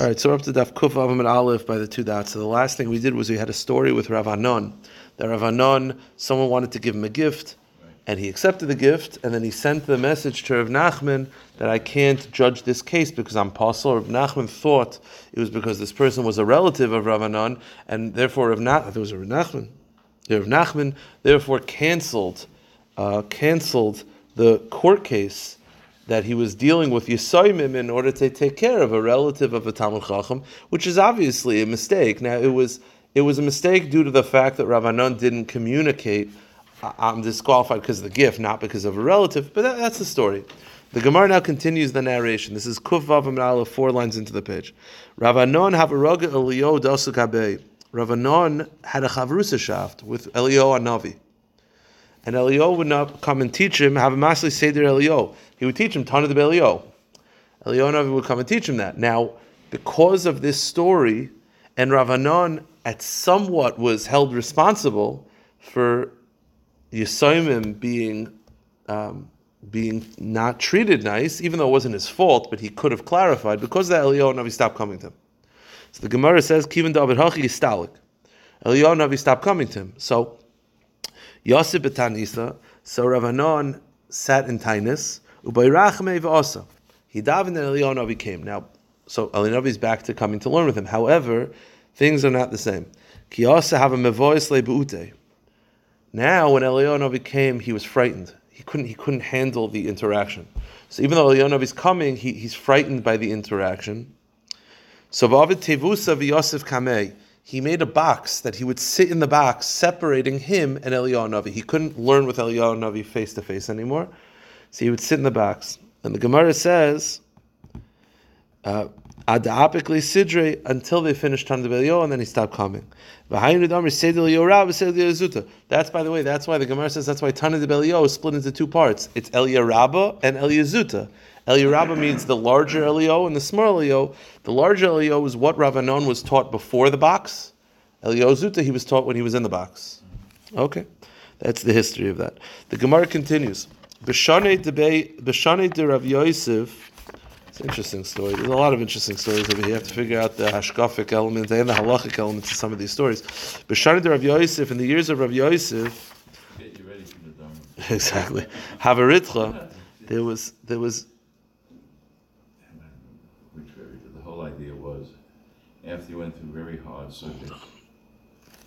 All right, so we're up to Daf Kuf Avim and Aleph by the two dots. So the last thing we did was we had a story with Rav Anon. That Rav Anon, someone wanted to give him a gift, and he accepted the gift, and then he sent the message to Rav Nachman that I can't judge this case because I'm pasul. Rav Nachman thought it was because this person was a relative of Rav Anon, and therefore Rav Nachman, there was a Rav Nachman, Rav Nachman therefore canceled, uh, canceled the court case that he was dealing with Yisoimim in order to take care of a relative of a Talmud Chacham, which is obviously a mistake. Now, it was it was a mistake due to the fact that Rav Anon didn't communicate. Uh, I'm disqualified because of the gift, not because of a relative, but that, that's the story. The Gemara now continues the narration. This is Kuf Vav four lines into the page. Rav Anon have a roga Elio Dosuk Rav Anon had a chavrusa shaft with Elio Anavi. And Elio would not come and teach him, have a masli seder Elio. He would teach him Tana de Elio. Elio would come and teach him that. Now, because of this story, and Ravanon at somewhat was held responsible for Yisoimim being um, being not treated nice, even though it wasn't his fault, but he could have clarified. Because that, Elio Navi stopped coming to him. So the Gemara says, "Kivin David Hachi Stalik." Elio Navi stopped coming to him. So Yosef betanisa. So Ravanon sat in Tainus. Ubayrachme v'asa. He davened and Eliyahu came. Now, so Eliyahu is back to coming to learn with him. However, things are not the same. Ki have a mevois lebeute. Now, when Eliyahu came, he was frightened. He couldn't. He couldn't handle the interaction. So even though Eliyahu is coming, he, he's frightened by the interaction. So Vavid tevusa kamei he made a box that he would sit in the box, separating him and Eliyahu Navi. He couldn't learn with Eliyahu Navi face to face anymore, so he would sit in the box. And the Gemara says, uh, sidre until they finished Tana and then he stopped coming. That's by the way, that's why the Gemara says that's why Tana is split into two parts. It's Eliyah and Eliyazuta. Eliyah means the larger Elio and the smaller Elio. The larger Elio is what Ravanon was taught before the box. Eliozuta he was taught when he was in the box. Okay, that's the history of that. The Gemara continues. B'shanei de Rav Yosef. It's an interesting story. There's a lot of interesting stories over here. You have to figure out the hashkafic elements and the halachic elements of some of these stories. B'shanei de Rav Yosef, in the years of Rav Yosef, get you ready for the Dhamma. exactly. Havaritcha, there was there was Which very? The whole idea was after you went through very hard subjects.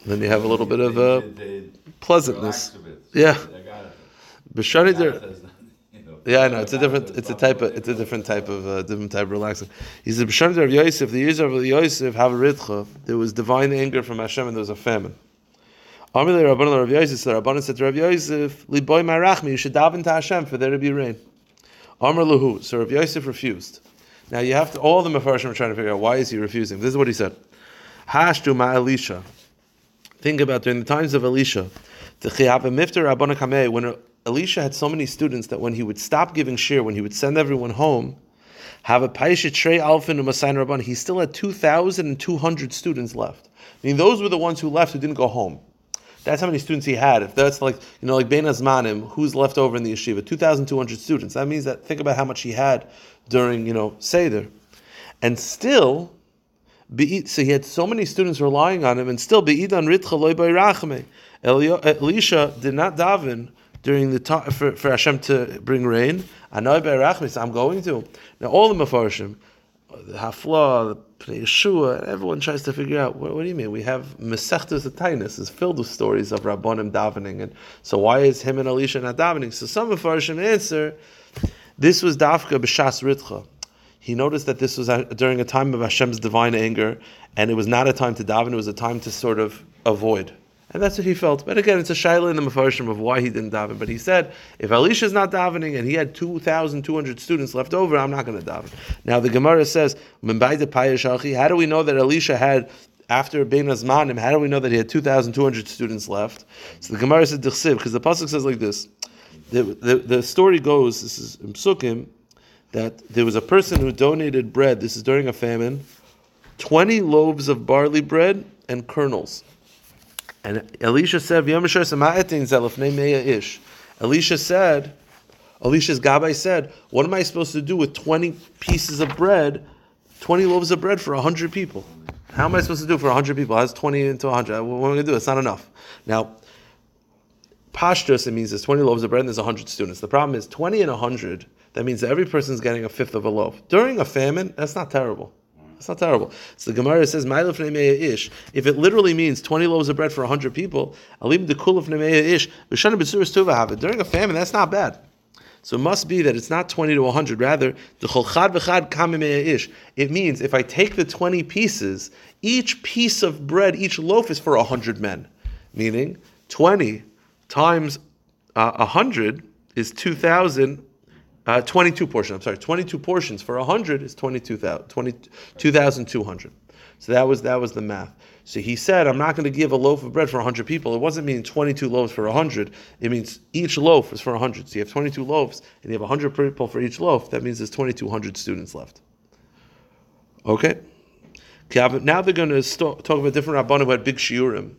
Then you have a little bit of uh, pleasantness. Yeah. Yeah, I know it's a different. It's a type of. It's a different type of. Uh, different type of relaxing. He said, "B'shanet of Yosef, the years of Yosef have a ritcha. There was divine anger from Hashem, and there was a famine." Amile Rabbanan Rav Yosef said, "Rabbanan said to Rav Yosef, Liboy Marachmi, you should daven to Hashem for there to be rain." Amr Lahu. So Rav Yosef refused. Now you have to, all the Mefarshim are trying to figure out why is he refusing. This is what he said. Hashtu ma Elisha. Think about during the times of Elisha, the Khiapa Mifter Abonakameh when Elisha had so many students that when he would stop giving shir, when he would send everyone home, have a paisha trey alfin umasayin rabban, he still had 2,200 students left. I mean, those were the ones who left who didn't go home. That's how many students he had. If that's like, you know, like Bein Azmanim, who's left over in the yeshiva? 2,200 students. That means that, think about how much he had during, you know, Seder. And still, so he had so many students relying on him, and still, Be'idan Ritcha Elisha did not daven during the time for, for Hashem to bring rain. I know I'm going to. Now, all the Mefarshim, the Hafla, the Yeshua, everyone tries to figure out what, what, do you mean? We have Mesechtas Atainus is filled with stories of Rabbonim davening, and so why is him and Elisha not davening? So some of Farshim answer, this was Dafka B'Shas Ritcha. He noticed that this was during a time of Hashem's divine anger, and it was not a time to daven; it was a time to sort of avoid. And that's what he felt. But again, it's a shaila in the Mefarshim of why he didn't daven. But he said, if Elisha is not davening and he had 2,200 students left over, I'm not going to daven. Now the Gemara says, how do we know that Elisha had, after Bein Azmanim, how do we know that he had 2,200 students left? So the Gemara said, because the Pasuk says like this. The, the, the, story goes, this is in Psukim, that there was a person who donated bread, this is during a famine, 20 loaves of barley bread and kernels. And Elisha said, Elisha said, Elisha's Gabbai said, What am I supposed to do with 20 pieces of bread 20 loaves of bread for 100 people. How am I supposed to do for 100 people? That's 20 into 100? What am I going to do? It's not enough. Now, pashtus, it means there's 20 loaves of bread and there's 100 students. The problem is 20 and 100, that means every person's getting a fifth of a loaf. During a famine, that's not terrible. It's not terrible. So the Gemara says, ish. If it literally means 20 loaves of bread for 100 people, alim de kulaf ish. During a famine, that's not bad. So it must be that it's not 20 to 100, rather, ish. It means if I take the 20 pieces, each piece of bread, each loaf is for 100 men. Meaning, 20 times uh, 100 is 2,000 uh, 22 portions, I'm sorry, 22 portions for 100 is 22,200. 22, so that was that was the math. So he said, I'm not going to give a loaf of bread for 100 people. It wasn't meaning 22 loaves for 100. It means each loaf is for 100. So you have 22 loaves and you have 100 people for each loaf. That means there's 2,200 students left. Okay? Now they're going to talk about different rabbanim who had big shiurim.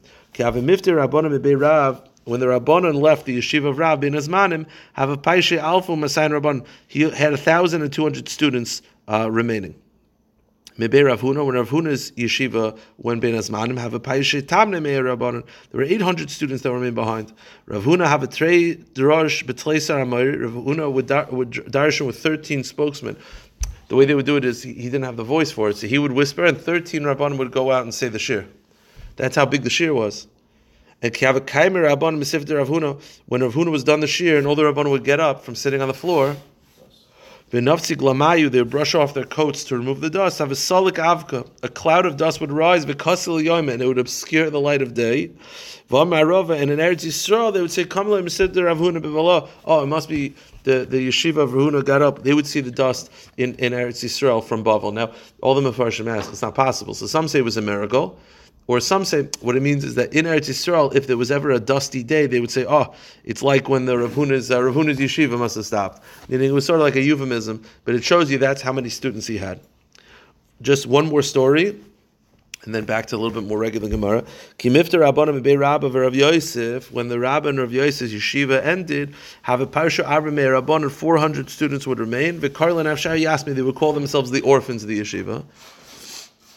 When the Rabbanon left the yeshiva of Rab bin Azmanim, have a paishe alpha masayin Rabban. He had a thousand and two hundred students uh, remaining. Mebe Rav Huna, when Rav Huna's yeshiva went ben Azmanim, have a paishe tamne meir Rabbanon. There were eight hundred students that remained behind. Rav Huna have a trey drash betleisar amayir. Rav Huna would, dar, would darshan with thirteen spokesmen. The way they would do it is he, he, didn't have the voice for it, so he would whisper, and thirteen Rabbanon would go out and say the shir. That's how big the shir was. And Kaimer Rabban Mesifter Rav Huna, when Rav Huna was done the shir and all the Rabban would get up from sitting on the floor, V'nafzi glamayu, they would brush off their coats to remove the dust. Have a solik avka, a cloud of dust would rise, v'kasil yom, and it would obscure the light of day. V'amarova, and in Eretz Yisrael, they would say, Kamle Mesifter Rav Huna b'vala. Oh, it must be the, the yeshiva of Rav Huna got up. They would see the dust in, in Eretz Yisrael from Bavel. Now, all the Mefarshim ask, it's not possible. So some say it was a miracle. Or some say what it means is that in Eretz Yisrael, if there was ever a dusty day, they would say, "Oh, it's like when the Rav Huna's, uh, yeshiva must have stopped." Meaning it was sort of like a euphemism, but it shows you that's how many students he had. Just one more story, and then back to a little bit more regular Gemara. Kimifter Rabbanim Be Rabba Rav Yosef, when the Rabba and Rav Yosef's yeshiva ended, have a parsha Avrame Rabbanim, four hundred students would remain. Vikarlan Afshar Yasmi, they would call themselves the orphans of the yeshiva.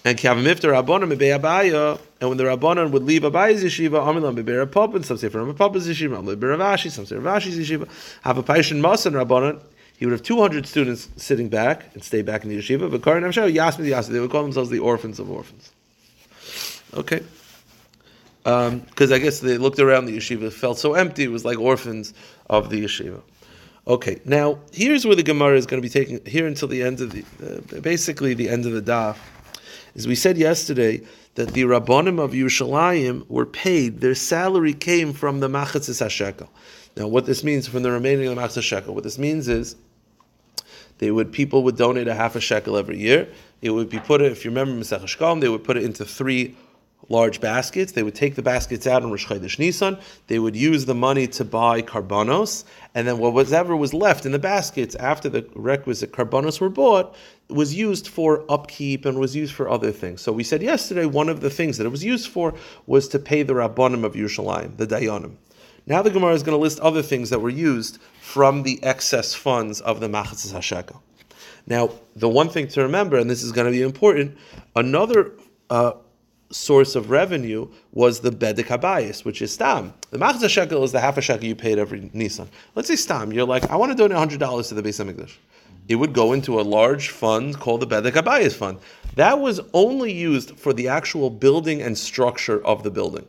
And Kavamifta Rabbanon Mebe Abaye, and when the Rabbanon would leave Abaye's yeshiva, Amilam Mebe Rapopin, some say from Rav Papa's yeshiva, Amilam Mebe Rav Ashi, some say Rav Ashi's yeshiva, have a Paishan Masan Rabbanon, he would have 200 students sitting back and stay back in the yeshiva, but Karin Amshah, Yasmi Yasmi, they would call themselves the orphans of orphans. Okay. Because um, I guess they looked around the yeshiva, felt so empty, it was like orphans of the yeshiva. Okay, now here's where the Gemara is going to be taking here until the end of the, uh, basically the end of the daf. As we said yesterday, that the Rabbanim of Yerushalayim were paid, their salary came from the Machatzis HaShekel. Now, what this means from the remaining of the Machatzis HaShekel, what this means is they would people would donate a half a shekel every year. It would be put, if you remember Shekalim, they would put it into three large baskets. They would take the baskets out on Rosh Chodesh Nisan. They would use the money to buy carbonos, and then whatever was left in the baskets after the requisite carbonos were bought was used for upkeep and was used for other things. So we said yesterday one of the things that it was used for was to pay the rabbanim of Yerushalayim, the dayanim. Now the Gemara is going to list other things that were used from the excess funds of the Machatzis Hashekel. Now, the one thing to remember, and this is going to be important, another uh, source of revenue was the bedek habayis, which is stam. The machzah shekel is the half a shekel you paid every Nisan. Let's say stam. You're like, I want to donate hundred dollars to the Beis Hamikdash. It would go into a large fund called the bedek habayis fund. That was only used for the actual building and structure of the building.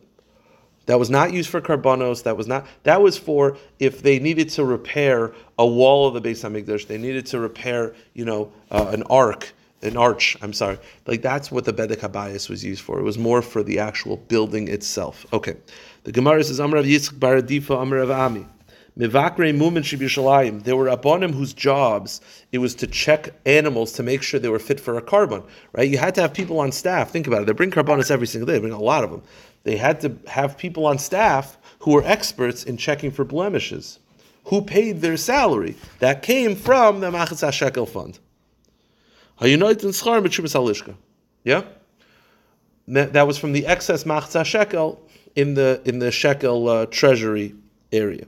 That was not used for carbonos. That was not. That was for if they needed to repair a wall of the Beis Hamikdash. They needed to repair, you know, uh, an ark an arch. I'm sorry. Like that's what the bedek habayis was used for. It was more for the actual building itself. Okay. The Gemara says Amar of Yitzchak Bar Adifa Amar of Ami. Mivakre Mumin Shibishalayim. There were abonim whose jobs it was to check animals to make sure they were fit for a carbon. Right? You had to have people on staff. Think about it. They bring carbonis every single day. They bring a lot of them. They had to have people on staff who were experts in checking for blemishes. Who paid their salary? That came from the Machatz Shekel fund. Yeah? That, was from the excess machzah shekel in the in the shekel uh, treasury area.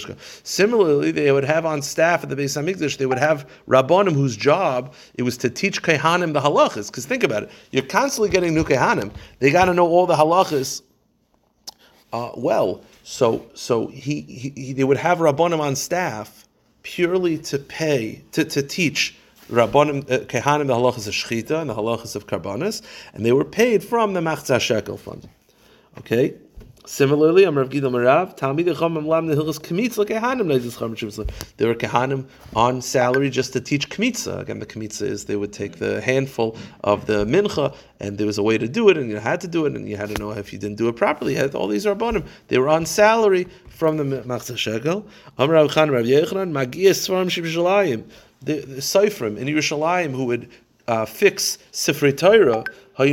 Schar. Similarly, they would have on staff at the Beis Hamikdash, they would have Rabbanim whose job it was to teach Kehanim the halachas. Because think about it, you're constantly getting new Kehanim. They got to know all the halachas uh, well. So, so he, he, he, they would have Rabbanim on staff purely to pay to, to teach Rabbanim uh, Kehanim the halachas of shchita and the halachas of karbanis, and they were paid from the Machzah Shekel fund. Okay. Similarly, I'm Rav Gidel Marav. Talmid Chacham Lam Nehilchas Kmitza Kehanim Shivsla. There were Kehanim on salary just to teach Kmitza. Again, the Kmitza is they would take the handful of the mincha, and there was a way to do it, and you had to do it, and you had to know if you didn't do it properly. You had all these rabbanim. They were on salary from the Machzah Shekel. Amar Rav Chan Rav Yochanan Magia Svarim Shibshalayim. The, the Seifrim in Yerushalayim who would uh, fix Sifrei Torah they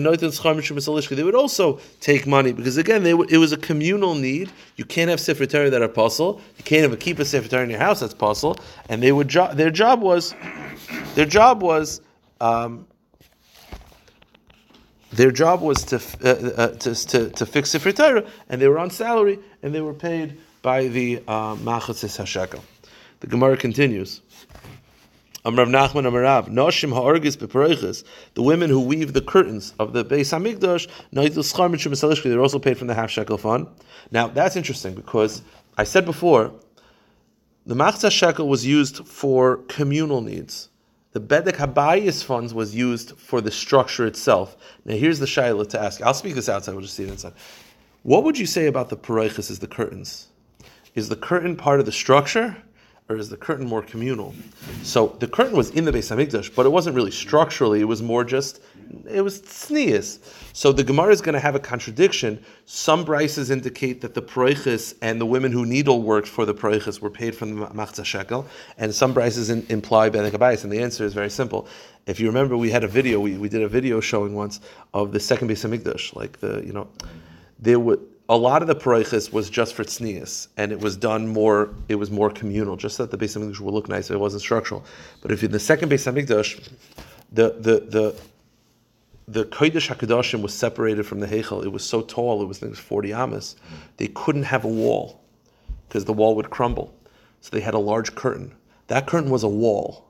would also take money because again, it was a communal need. You can't have Sefer Torah that are pasul. You can't have a keep a Sefer Torah in your house that's pasul. And they would jo- their job was their job was um, their job was to, uh, uh, to, to, to fix Sefer Torah, and they were on salary, and they were paid by the uh, Machatzis Hashekel. The Gemara continues. Amrav Nachman Noshim Ha'argis the women who weave the curtains of the Beis Hamikdash, they're also paid from the half shekel fund. Now that's interesting because I said before, the Machzah shekel was used for communal needs. The Bedek Habayis funds was used for the structure itself. Now here's the shaila to ask. I'll speak this outside, we'll just see it inside. What would you say about the Pareiches as the curtains? Is the curtain part of the structure? Or is the curtain more communal? So the curtain was in the Beis Hamikdash, but it wasn't really structurally. It was more just it was tznius. So the Gemara is going to have a contradiction. Some brises indicate that the proiches and the women who needle worked for the proiches were paid from the machzah shekel, and some brises in, imply ben And the answer is very simple. If you remember, we had a video. We, we did a video showing once of the second Beis Hamikdash, like the you know, there would a lot of the paroiches was just for tznius, and it was done more. It was more communal, just that the Beis Hamikdash would look nice. It wasn't structural. But if in the second Beis Hamikdash, the the the the Kodesh Hakadoshim was separated from the Heichel. It was so tall; it was, it was forty amas. They couldn't have a wall because the wall would crumble. So they had a large curtain. That curtain was a wall.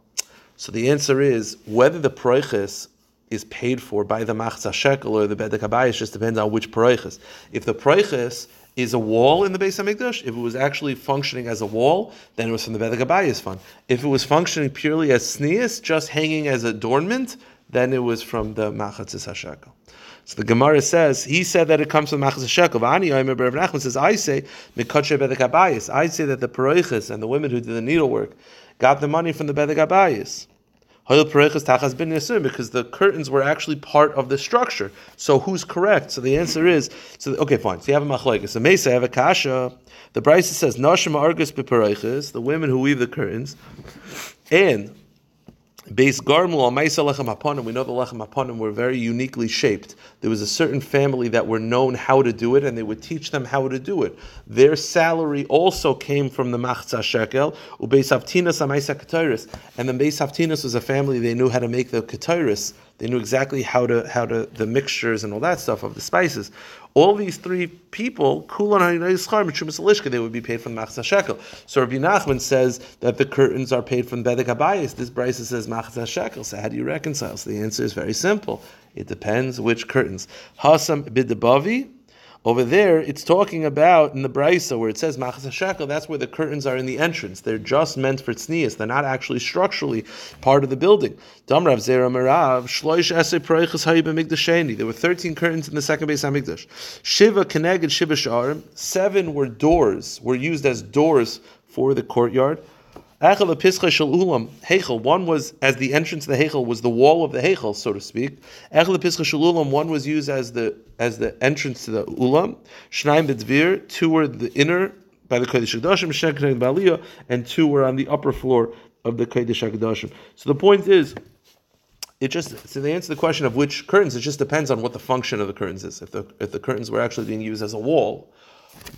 So the answer is whether the proiches is paid for by the machzah shekel or the bedek habayis just depends on which proiches. If the proiches is a wall in the Beis Hamikdash, if it was actually functioning as a wall, then it was from the bedek habayis fund. If it was functioning purely as sneas, just hanging as adornment, then it was from the machatzis hashekel. So the Gemara says he said that it comes from Machzah Shekel. V'ani Omer Rav Nachman says I say mikadshe bedek habayis. I say that the paroiches and the women who did the needlework got the money from the bedek habayis because the curtains were actually part of the structure. So who's correct? So the answer is so. Okay, fine. So you have a machlekes. So Mesa have a kasha. The Brisa says nashim argus the women who weave the curtains, and Base Garmul al Maisa Lechem Hapanim. We know the Lechem Hapanim were very uniquely shaped. There was a certain family that were known how to do it, and they would teach them how to do it. Their salary also came from the Machzah Shekel, Ubeis Havtinas Amaisa. And the Beis Havtinas was a family they knew how to make the Ketoris. They knew exactly how to how to the mixtures and all that stuff of the spices. All these three people, Kulan they would be paid from the Machzah Shekel. So Rabbi Nachman says that the curtains are paid from Bedek Abayis. This Brisa says Machzah Shekel. So how do you reconcile? So the answer is very simple. It depends which curtains. Hasam bidabavi over there, it's talking about in the Brisa where it says Machas Shekel, that's where the curtains are in the entrance. They're just meant for tznias. They're not actually structurally part of the building. Damrav Zera Merav, There were 13 curtains in the second Beis Hamikdash. Shiva Keneged Shiva Sharim. Seven were doors, were used as doors for the courtyard. Hechel. One was as the entrance to the Hechel was the wall of the Hechel, so to speak. One was used as the as the entrance to the Ulam. Shnaim B'Dvir. Two were the inner by the Kodesh Hakadoshim. and two were on the upper floor of the Kodesh Hakadoshim. So the point is. It just so they answer the question of which curtains, it just depends on what the function of the curtains is. If the if the curtains were actually being used as a wall,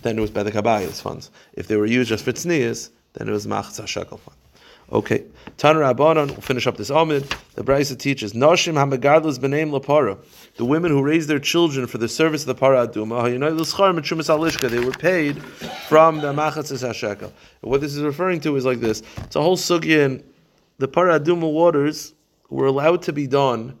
then it was by the Kabbayas funds. If they were used just for tznias, then it was machzah shekel. Okay. Tanur Rabbanon, we'll finish up this Amid. The Brisa teaches, Noshim hamagadlas b'neim lapara. The women who raised their children for the service of the para aduma, they were paid from the machatzis hashekel. What this is referring to is like this. It's a whole sugya the para aduma waters were allowed to be done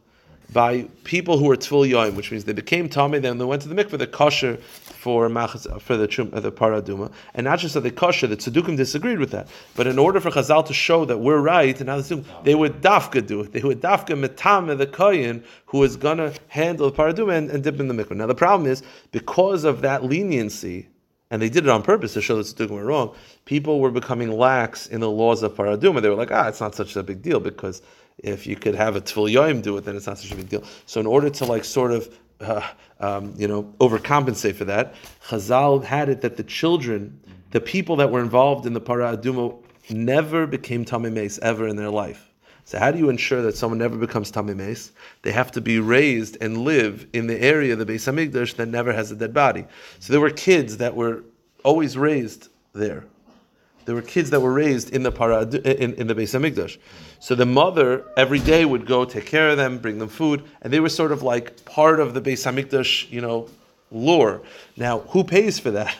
by people who were tzvul yoim, which means they became tummy, then they went to the mikveh, the kosher for machas, for the chum, the paraduma, and not just that the kosher. The tzedukim disagreed with that, but in order for Chazal to show that we're right, and now they would dafka do it. They would dafka metame the koyin who is gonna handle the paraduma and, and dip in the mikveh. Now the problem is because of that leniency and they did it on purpose to show that Tzedukim were wrong, people were becoming lax in the laws of Paraduma. They were like, ah, it's not such a big deal because if you could have a Tfil Yoim do it, then it's not such a big deal. So in order to like sort of, uh, um, you know, overcompensate for that, Chazal had it that the children, the people that were involved in the Paraduma never became Tamim ever in their life. So how do you ensure that someone never becomes tamim They have to be raised and live in the area of the Beis Hamikdash that never has a dead body. So there were kids that were always raised there. There were kids that were raised in the para, in, in the Beis Hamikdash. So the mother every day would go take care of them, bring them food, and they were sort of like part of the Beis Hamikdash, you know, lore. Now, who pays for that?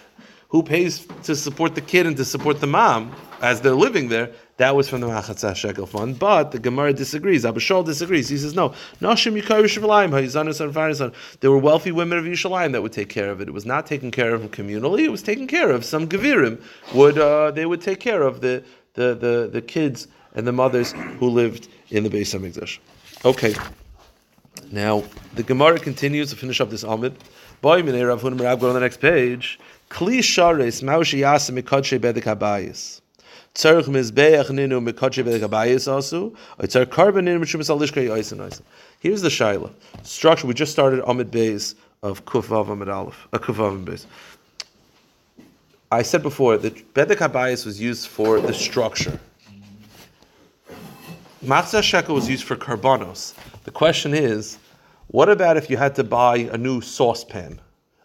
Who pays to support the kid and to support the mom as they're living there? That was from the Machatzah Shekel fund, but the Gemara disagrees. Abba Shaul disagrees. He says, no, There were wealthy women of Yerushalayim that would take care of it. It was not taken care of communally, it was taken care of. Some Gevirim would, uh, they would take care of the, the, the, the kids and the mothers who lived in the Beis HaMikdash. Okay. Now, the Gemara continues to finish up this Amid. Boy, Rav Hunim Rav, go on the next page. Kli Shares, Maushi Yasim Mikadshe Bedek Habayis. Tzarech mizbeach ninu mekadshe v'legabayis also. Tzar carbon ninu mishumas alishka yoisin oisin. Here's the shaila structure. We just started Amid Beis of Kufav Amid Aleph. A uh, Kufav Beis. I said before that Bedek Habayis was used for the structure. Matzah shekel was used for karbanos. The question is, what about if you had to buy a new saucepan,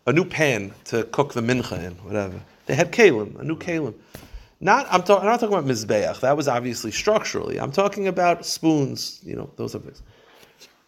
a new pan to cook the mincha in, whatever? They had kalim, a new kalim. Not I'm, talking. I'm not talking about mizbeach. That was obviously structurally. I'm talking about spoons. You know those of things.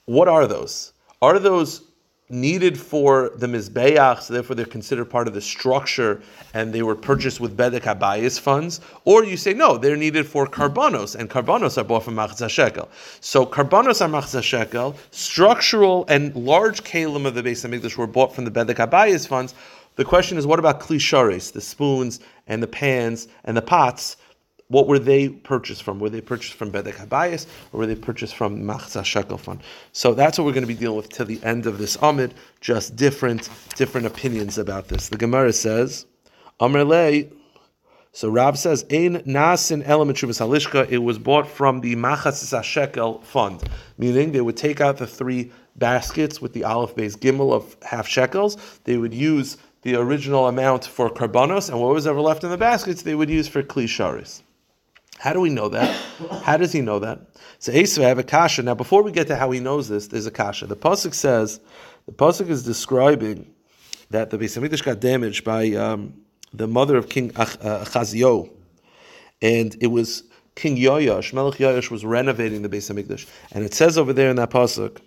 What are those? Are those needed for the mizbeach, so therefore they're considered part of the structure, and they were purchased with bedek habayis funds, or you say no, they're needed for karbanos, and karbanos are bought from machzah shekel. So karbanos are machzah shekel, structural and large kalim of the base of were bought from the bedek habayis funds. The question is, what about klisharis, the spoons and the pans and the pots? What were they purchased from? Were they purchased from Bedek Habayis or were they purchased from Machza Shekel Fund? So that's what we're going to be dealing with till the end of this Amid, just different different opinions about this. The Gemara says, Amrlei, so Rab says, Ein nasin element halishka. It was bought from the Machas Shekel fund, meaning they would take out the three baskets with the olive base gimel of half shekels. They would use the original amount for karbanos, and what was ever left in the baskets they would use for klisharis. How do we know that? How does he know that? So Esav have a kasha. Now, before we get to how he knows this, there's a kasha. The pasuk says, the pasuk is describing that the Beis Hamikdash got damaged by um, the mother of King Ach- uh, and it was King Yoyash, Melech Yoyash was renovating the Beis Hamikdash, and it says over there in that pasuk,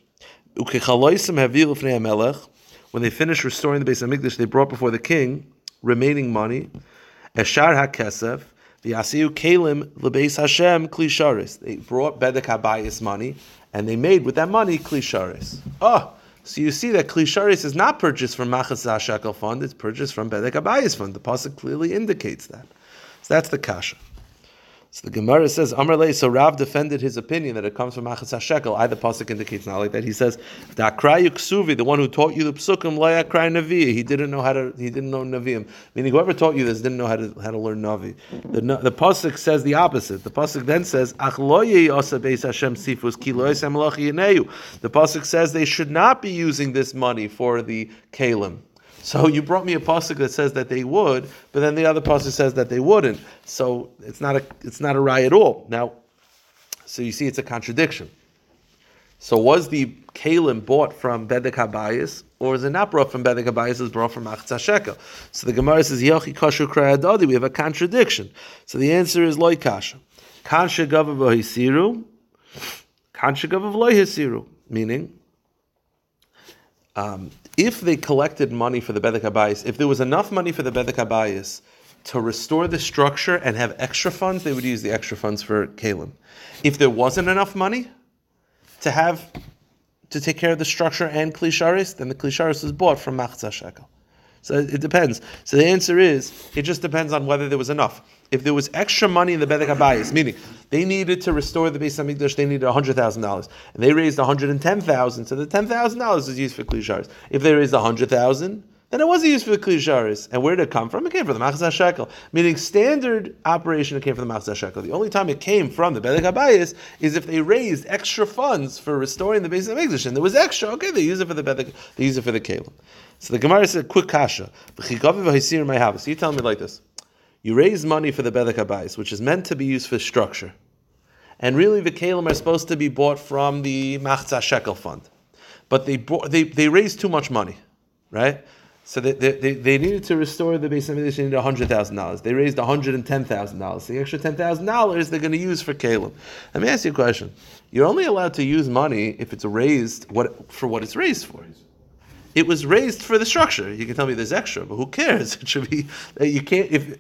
when they finished restoring the Beis Hamikdash, they brought before the king remaining money, Eshar HaKesef, the Asiyu Kalim Lebeis Hashem Klisharis. They brought Bedek Habayis money, and they made with that money Klisharis. Oh, ah, so you see that Klisharis is not purchased from Machas HaShekel fund, it's purchased from Bedek Habayis fund. The Pasuk clearly indicates that. So that's the Kasha. So the Gemara says, Amrle, so Rav defended his opinion that it comes from Achas HaShekel. Either Pasuk indicates not like that. He says, Da'krayu ksuvi, the one who taught you the psukim, loya krai navi. He didn't know how to, he didn't know Naviim. Meaning whoever taught you this didn't know how to, how to learn Navi. The, the Pasuk says the opposite. The Pasuk then says, Ach osa beis Hashem sifus, ki The Pasuk says they should not be using this money for the kalim. So you brought me a pasuk that says that they would, but then the other pasuk says that they wouldn't. So it's not a it's not a rye at all. Now, so you see, it's a contradiction. So was the kalim bought from Bedek Habayis, or is it not brought from Bedek Habayis? Is brought from Achza Shekel. So the Gemara says Yochi Kashu Krayadadi. We have a contradiction. So the answer is Loy Kasha. Kan shegavav hisiru, kan shegavav lo hisiru. Meaning, um, if they collected money for the Bedek Habayis, if there was enough money for the Bedek Habayis to restore the structure and have extra funds, they would use the extra funds for Kalim. If there wasn't enough money to have to take care of the structure and Klisharis, then the Klisharis was bought from Machzah Shekel. So it depends. So the answer is, it just depends on whether there was enough. If there was extra money in the Bedek Habayis, meaning they needed to restore the Beis Hamikdash, they needed hundred thousand dollars, and they raised one hundred and ten thousand. So the ten thousand dollars is used for klisharis. If they raised a hundred thousand, then it wasn't used for the klisharis. And where did it come from? It came from the Machzah Shekel. Meaning standard operation, it came from the Machzah Shekel. The only time it came from the Bedek Habayis is if they raised extra funds for restoring the Beis Hamikdash, and there was extra. Okay, they use it for the Bedek, they use it for the Kalim. So the Gemara said, quick kasha. So you tell me like this. You raise money for the Bedek Habayis, which is meant to be used for structure. And really the Kalim are supposed to be bought from the Machzah Shekel fund. But they, bought, they, they raised too much money, right? So they, they, they needed to restore the Beis Hamikdash. They needed hundred thousand dollars. They raised one hundred and ten thousand dollars. The extra ten thousand dollars they're going to use for Kalim. Let me ask you a question. You're only allowed to use money if it's raised what for what it's raised for. It was raised for the structure. You can tell me there's extra, but who cares? It should be you can't if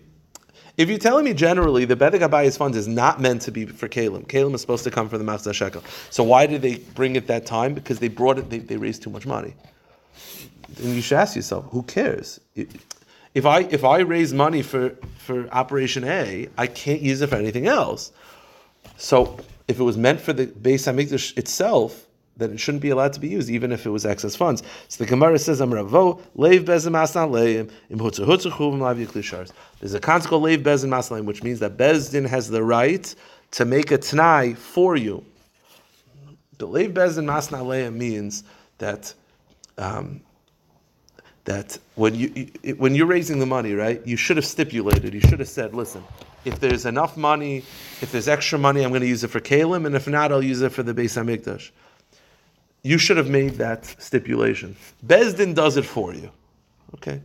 if you're telling me generally the Bedek Habayis fund is not meant to be for Kalim, Kalim is supposed to come from the Machzah Shekel. So why did they bring it that time? Because they brought it, they, they raised too much money. And you should ask yourself, who cares? If I if I raise money for, for Operation A, I can't use it for anything else. So if it was meant for the Beis Hamikdash itself, then it shouldn't be allowed to be used, even if it was excess funds. So the Gemara says, "Amravo leiv bezin masna leim im hutzer chuvim lav yiklishars." There's a concept called leiv bezin masna which means that Bezdin has the right to make a t'nai for you. The leiv bezin masna leim means that. Um, that when you when you're raising the money, right, you should have stipulated. You should have said, "Listen, if there's enough money, if there's extra money, I'm going to use it for kalim, and if not, I'll use it for the Beis Hamikdash." You should have made that stipulation. Bezdin does it for you. Okay.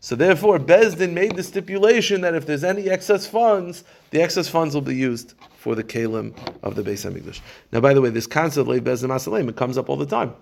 So therefore, Bezdin made the stipulation that if there's any excess funds, the excess funds will be used for the kalim of the Beis Hamikdash. Now, by the way, this concept of Bezdin Masalim, it comes up all the time.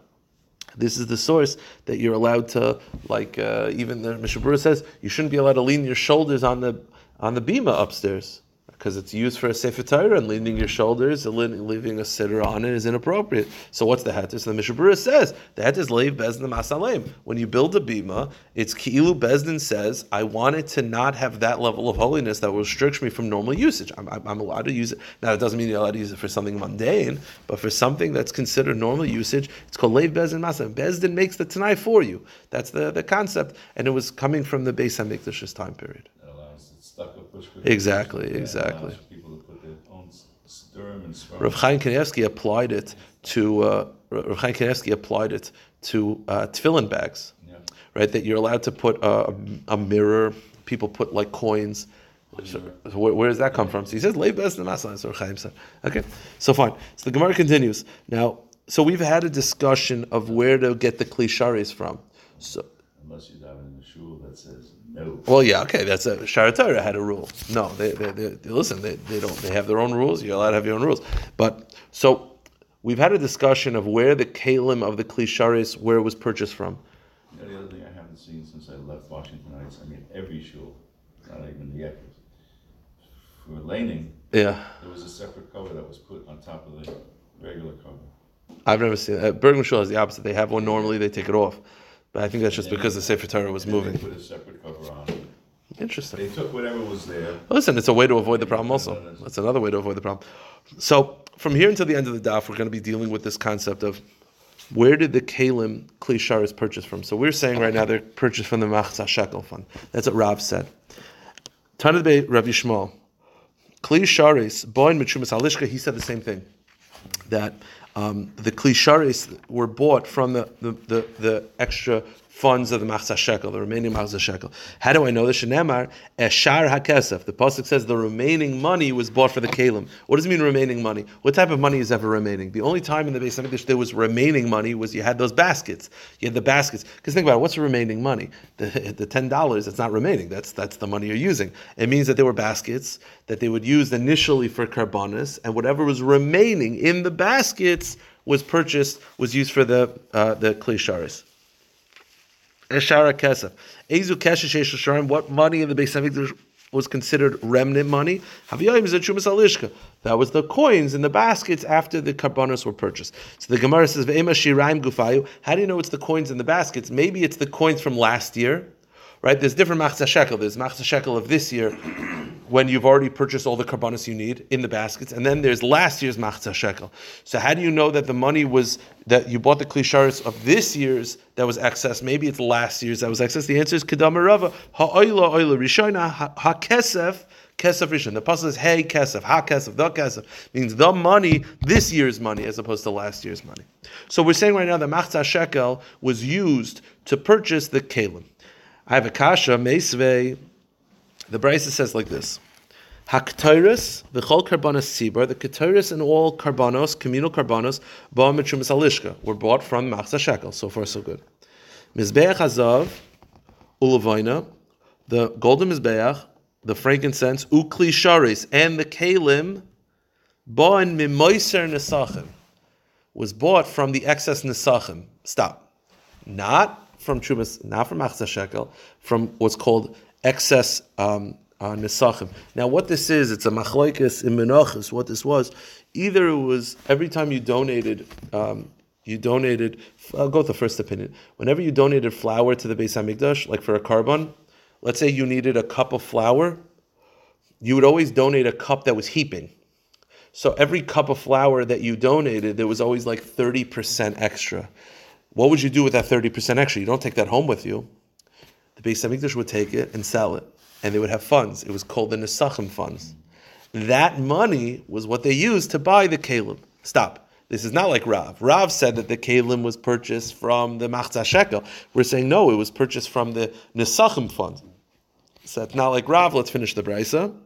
This is the source that you're allowed to, like uh, even the Mishnah Berurah says, you shouldn't be allowed to lean your shoulders on the on the bima upstairs because it's used for a sefer Torah and leaning your shoulders and leaving a sitter on it is inappropriate. So what's the heter? So the Mishnah Berurah says the heter is leiv bezdin masalem. When you build a bima, it's ki'ilu bezdin says I want it to not have that level of holiness that restricts me from normal usage. I'm, I'm, allowed to use it. Now it doesn't mean you're allowed to use it for something mundane, but for something that's considered normal usage, it's called leiv bezdin masalem. Bezdin makes the tanai for you. That's the, the concept, and it was coming from the Beis Hamikdash's time period. Exactly, exactly. Rav Chaim Kanievsky applied it to uh, Rav Chaim Kanievsky applied it to uh, tefillin bags, yeah. right? That you're allowed to put a, a mirror. People put like coins. So, where, where, does that come from? So he says, "Lay best in So Chaim said, "Okay, so fine." So the Gemara continues now. So we've had a discussion of where to get the klisharis from. So unless you have in the shul that says no. Well, yeah, okay, that's a Sharatara had a rule. No, they, they, they, they, listen. They, they don't. They have their own rules. You're allowed to have your own rules. But so we've had a discussion of where the kalim of the klisharis where it was purchased from. You know, the other thing I haven't seen since I left Washington Heights. I mean, every shul, not even the Ekers, for laning. Yeah. There was a separate cover that was put on top of the regular cover. I've never seen it. Uh, Bergman Shul is the opposite. They have one normally. They take it off. But I think that's just because the Sefer Torah was moving. They put a separate cover on. Interesting. They took whatever was there. Listen, it's a way to avoid the problem. Also, that's another way to avoid the problem. So from here until the end of the daf, we're going to be dealing with this concept of where did the kalim klisharis purchase from? So we're saying right now they're purchased from the Machzah Shekel fund. That's what Rav said. Tanad Rav Yishmael. Klisharis, boin mitrumas halishka, he said the same thing. That um, the klisharis were bought from the, the, the, the, extra funds of the machzah shekel, the remaining machzah shekel. How do I know this? Shenemar eshar hakesef. The pasuk says the remaining money was bought for the kalim. What does it mean remaining money? What type of money is ever remaining? The only time in the Beis Hamikdash there was remaining money was you had those baskets. You had the baskets. Because think about it, what's the remaining money? The, the ten dollars. It's not remaining. That's that's the money you're using. It means that there were baskets that they would use initially for karbonis, and whatever was remaining in the baskets was purchased was used for the uh, the klisharis. Eshara kesef. Ezu sharim. What money in the Beis Hamikdash was considered remnant money? That was the coins in the baskets after the karbonos were purchased. So the Gemara says. How do you know it's the coins in the baskets? Maybe it's the coins from last year right? There's different machzah shekel. There's machzah shekel of this year when you've already purchased all the karbanis you need in the baskets, and then there's last year's machzah shekel. So how do you know that the money was that you bought the klisharis of this year's that was excess? Maybe it's last year's that was excess. The answer is kedama rava ha'oila oila rishona ha'kesef. Kesef Rishon. The apostle says, "Hey Kesef, Ha Kesef, the Kesef" means the money, this year's money, as opposed to last year's money. So we're saying right now that Machzah Shekel was used to purchase the Kalim. I have a kasha meisve. The Brisa says like this: Haktoris v'chol karbanos tzibur. The ketores and all karbanos, communal karbanos, ba mitrumas alishka, were bought from machzah shekel. So far, so good. Mizbeach hazav ulavoina, the golden mizbeach, the frankincense, ukli sharis, and the kalim, ba and mimoiser nesachim, was bought from the excess nesachim. Stop. Not from Trumas, not from Achza Shekel, from what's called excess um, uh, Nesachim. Now, what this is, it's a machlokes in Menachos, what this was. Either it was every time you donated, um, you donated, I'll go with the first opinion. Whenever you donated flour to the Beis HaMikdash, like for a carbon, let's say you needed a cup of flour, you would always donate a cup that was heaping. So every cup of flour that you donated, there was always like 30% extra. What would you do with that 30% extra? You don't take that home with you. The Beis Hamikdash would take it and sell it, and they would have funds. It was called the Nesachim funds. That money was what they used to buy the Kalim. Stop. This is not like Rav. Rav said that the Kalim was purchased from the Machzah Shekel. We're saying no, it was purchased from the Nesachim fund. So it's not like Rav. Let's finish the Brisa.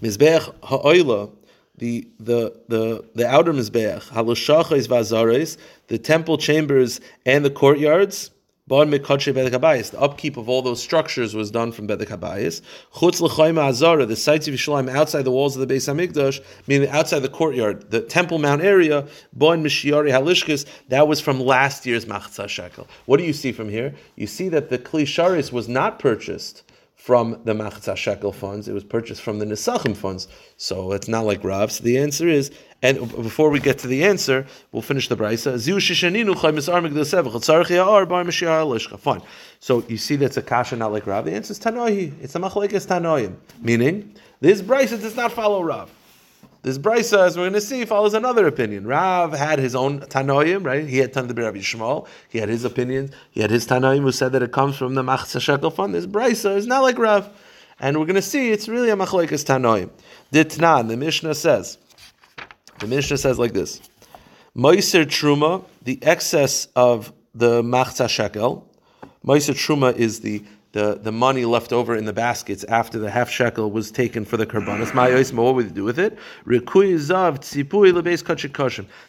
Mizbeach ha'oila the the the the outer mizbeach, haloshachos vazares, the temple chambers and the courtyards. The upkeep of all those structures was done from Bedek Habayis. Chutz l'chayma azara, the sites of Yishalayim outside the walls of the Beis Hamikdash, meaning outside the courtyard, the Temple Mount area, bon mishiari halishkas, that was from last year's machzah shekel. What do you see from here? You see that the kli sharis was not purchased from the Machzah Shekel funds. It was purchased from the Nesachim funds. So it's not like Rav. So the answer is, and before we get to the answer, we'll finish the Brisa. Fine. So you see that's a kasha, not like Rav. The answer is Tanohi. It's a machlekes Tanoim. Meaning, this Brisa does not follow Rav. This brisa, as we're going to see, follows another opinion. Rav had his own tanoim, right? He had Tan Rabbi Shmuel. He had his opinions. He had his tanoim who said that it comes from the Machzah Shekel fund. This brisa is not like Rav, and we're going to see it's really a machlekes tanoim. Ditnan, the Mishnah says. The Mishnah says like this: Moiser truma, the excess of the Machzah Shekel. Moiser truma is the the, the money left over in the baskets after the half shekel was taken for the karbanis. what would they do with it?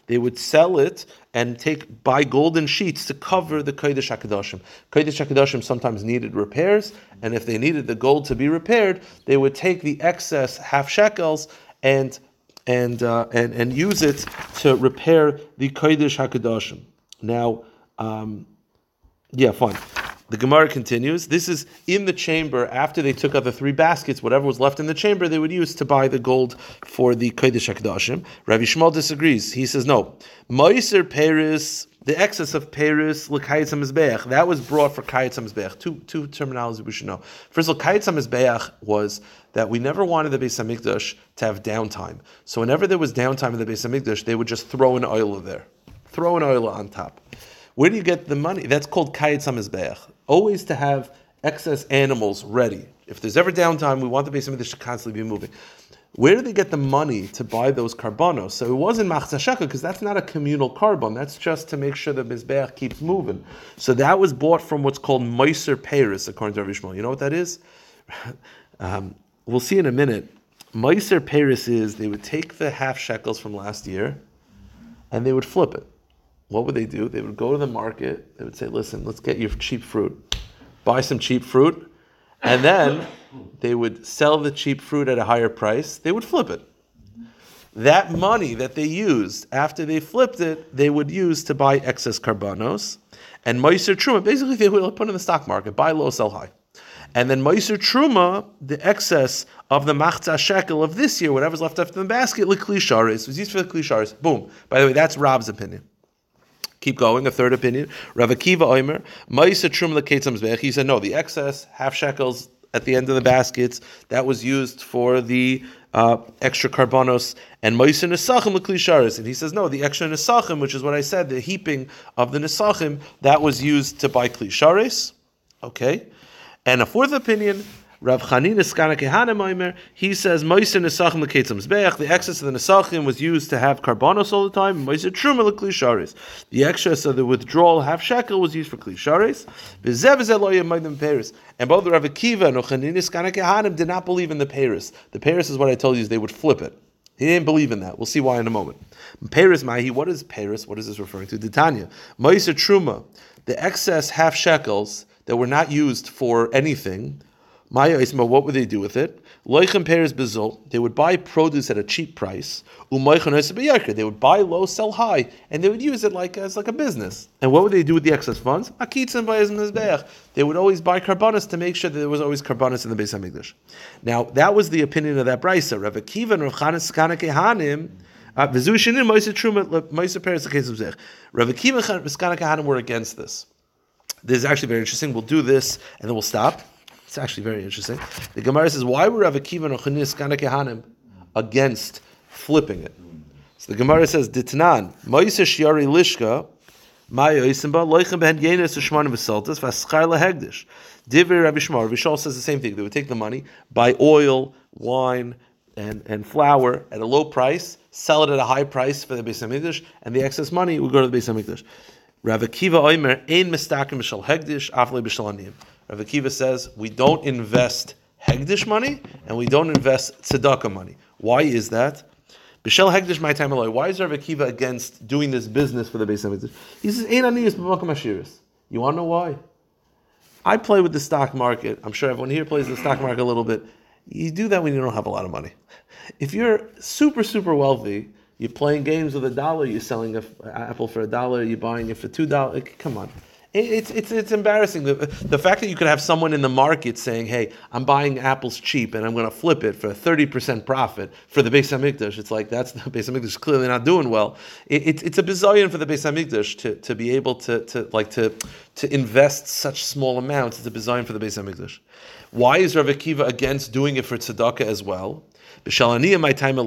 They would sell it and take buy golden sheets to cover the kodesh hakadoshim. Kodesh hakadoshim sometimes needed repairs, and if they needed the gold to be repaired, they would take the excess half shekels and and uh, and and use it to repair the kodesh hakadoshim. Now, um, yeah, fine. The Gemara continues. This is in the chamber after they took out the three baskets. Whatever was left in the chamber, they would use to buy the gold for the kodesh hakadoshim. Rabbi Yishmael disagrees. He says no. Moiser Paris, the excess of Paris l'kayetz hamizbeach that was brought for kayetz hamizbeach. Two two terminologies we should know. First of all, kayetz hamizbeach was that we never wanted the Beis Hamikdash to have downtime. So whenever there was downtime in the Beis Hamikdash, they would just throw an oil there, throw an oil on top. Where do you get the money? That's called kayetz hamizbeach. Always to have excess animals ready. If there's ever downtime, we want the base of to constantly be moving. Where do they get the money to buy those carbonos? So it wasn't machzah shekel because that's not a communal carbon. That's just to make sure the mizbeach keeps moving. So that was bought from what's called meiser Paris, according to Rav. You know what that is? um, we'll see in a minute. Meiser Paris is they would take the half shekels from last year, and they would flip it. What would they do? They would go to the market. They would say, "Listen, let's get your cheap fruit. Buy some cheap fruit." And then they would sell the cheap fruit at a higher price. They would flip it. That money that they used after they flipped it, they would use to buy excess carbonos. And Meiser Truma, basically they would put in the stock market, buy low, sell high. And then Meiser Truma, the excess of the Machza shekel of this year, whatever's left after the basket, Liklisharis, was used for the Klisharis. Boom. By the way, that's Rav's opinion. Keep going. A third opinion. Rav Akiva Oimer, Ma'isa Trum Leketzam He said, no, the excess half shekels at the end of the baskets that was used for the uh, extra korbanos and Ma'isa Nesachim Leklisharis. And he says, no, the extra Nesachim, which is what I said, the heaping of the Nesachim, that was used to buy Klisharis. Okay. And a fourth opinion, Rav Chanina Skana Kehanim he says Moiser Nesachim Leketzim Zbeach. The excess of the Nesachim was used to have korbanos all the time. Moiser Truma Leklisharis. The excess of the withdrawal half shekel was used for Klisharis. V'zev Paris. And both Rav Akiva and Chanina Skana Kehanim did not believe in the Paris. The Paris is what I told you is they would flip it. He didn't believe in that. We'll see why in a moment. Paris Mahi, what is Paris? What is this referring to? Titania. Moiser Truma. The excess half shekels that were not used for anything Maya Isma, what would they do with it? Loichem Peres Bezol, they would buy produce at a cheap price. They would buy low, sell high, and they would use it like as like a business. And what would they do with the excess funds? They would always buy korbanos to make sure that there was always korbanos in the Beis Hamikdash. Now that was the opinion of that brisa. Rav Akiva and Rav Chanes Kana Kehanim. Uh, Rav Akiva and Kehanim were against this. This is actually very interesting. We'll do this and then we'll stop. It's actually very interesting. The Gemara says, why were Rav Akiva and Ochanis Kehanim against flipping it? So the Gemara says, Ditnan, Moise Shiari Lishka, Maya Isimba, Loichem Ben Yenes Ushmanim Vesaltas, Vaschar Lahegdish. Divir Rabbi Shmar, Vishal says the same thing. They would take the money, buy oil, wine, and, and flour at a low price, sell it at a high price for the Beis Hamikdash, and the excess money would go to the Beis Hamikdash. Rav Akiva Oimer, Ein Mistakim B'Shal Hegdish, Afle B'Shal Aniyim. Rav Akiva says we don't invest hegdish money and we don't invest tzedakah money. Why is that? Bishel hegdish my time. Why is Rav Akiva against doing this business for the base of He says ein aniyas b'makam You want to know why? I play with the stock market. I'm sure everyone here plays the stock market a little bit. You do that when you don't have a lot of money. If you're super super wealthy, you're playing games with a dollar. You're selling an apple for a dollar. You're buying it for two dollars. Come on. It's, it's, it's embarrassing. The, the fact that you could have someone in the market saying, hey, I'm buying apples cheap and I'm going to flip it for a 30% profit for the Beis HaMikdash. It's like, that's the Beis HaMikdash clearly not doing well. It, it, it's a bizayon for the Beis HaMikdash to, to be able to, to, like, to, to invest such small amounts. It's a bizayon for the Beis HaMikdash. Why is Rav Akiva against doing it for tzedakah as well? My time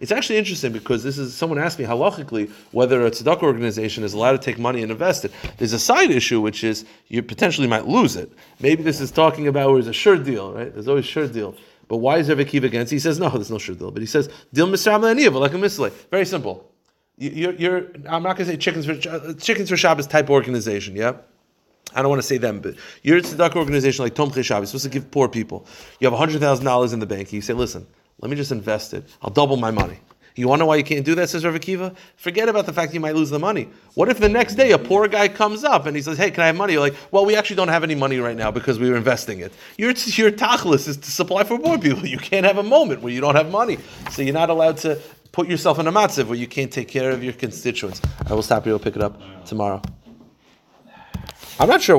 It's actually interesting because this is someone asked me halachically whether a tzedakah organization is allowed to take money and invest it. There's a side issue which is you potentially might lose it. Maybe this is talking about where there's a sure deal, right? There's always sure deal. But why is Rav Akiva against? He says no, there's no sure deal. But he says deal misram like a mislay. Very simple. You're, you're, I'm not going to say chickens for uh, chickens for Shabbos type organization. Yeah. I don't want to say them, but you're a tzedakah organization like Tom Cheshav. You're supposed to give poor people. You have hundred thousand dollars in the bank. You say, listen, let me just invest it. I'll double my money. You want to know why you can't do that, says Rav Akiva? Forget about the fact you might lose the money. What if the next day a poor guy comes up and he says, Hey, can I have money? You're like, Well, we actually don't have any money right now because we were investing it. Your, your tachlis is to supply for poor people. You can't have a moment where you don't have money. So you're not allowed to put yourself in a matzav where you can't take care of your constituents. I will stop here. We'll pick it up tomorrow. I'm not sure why.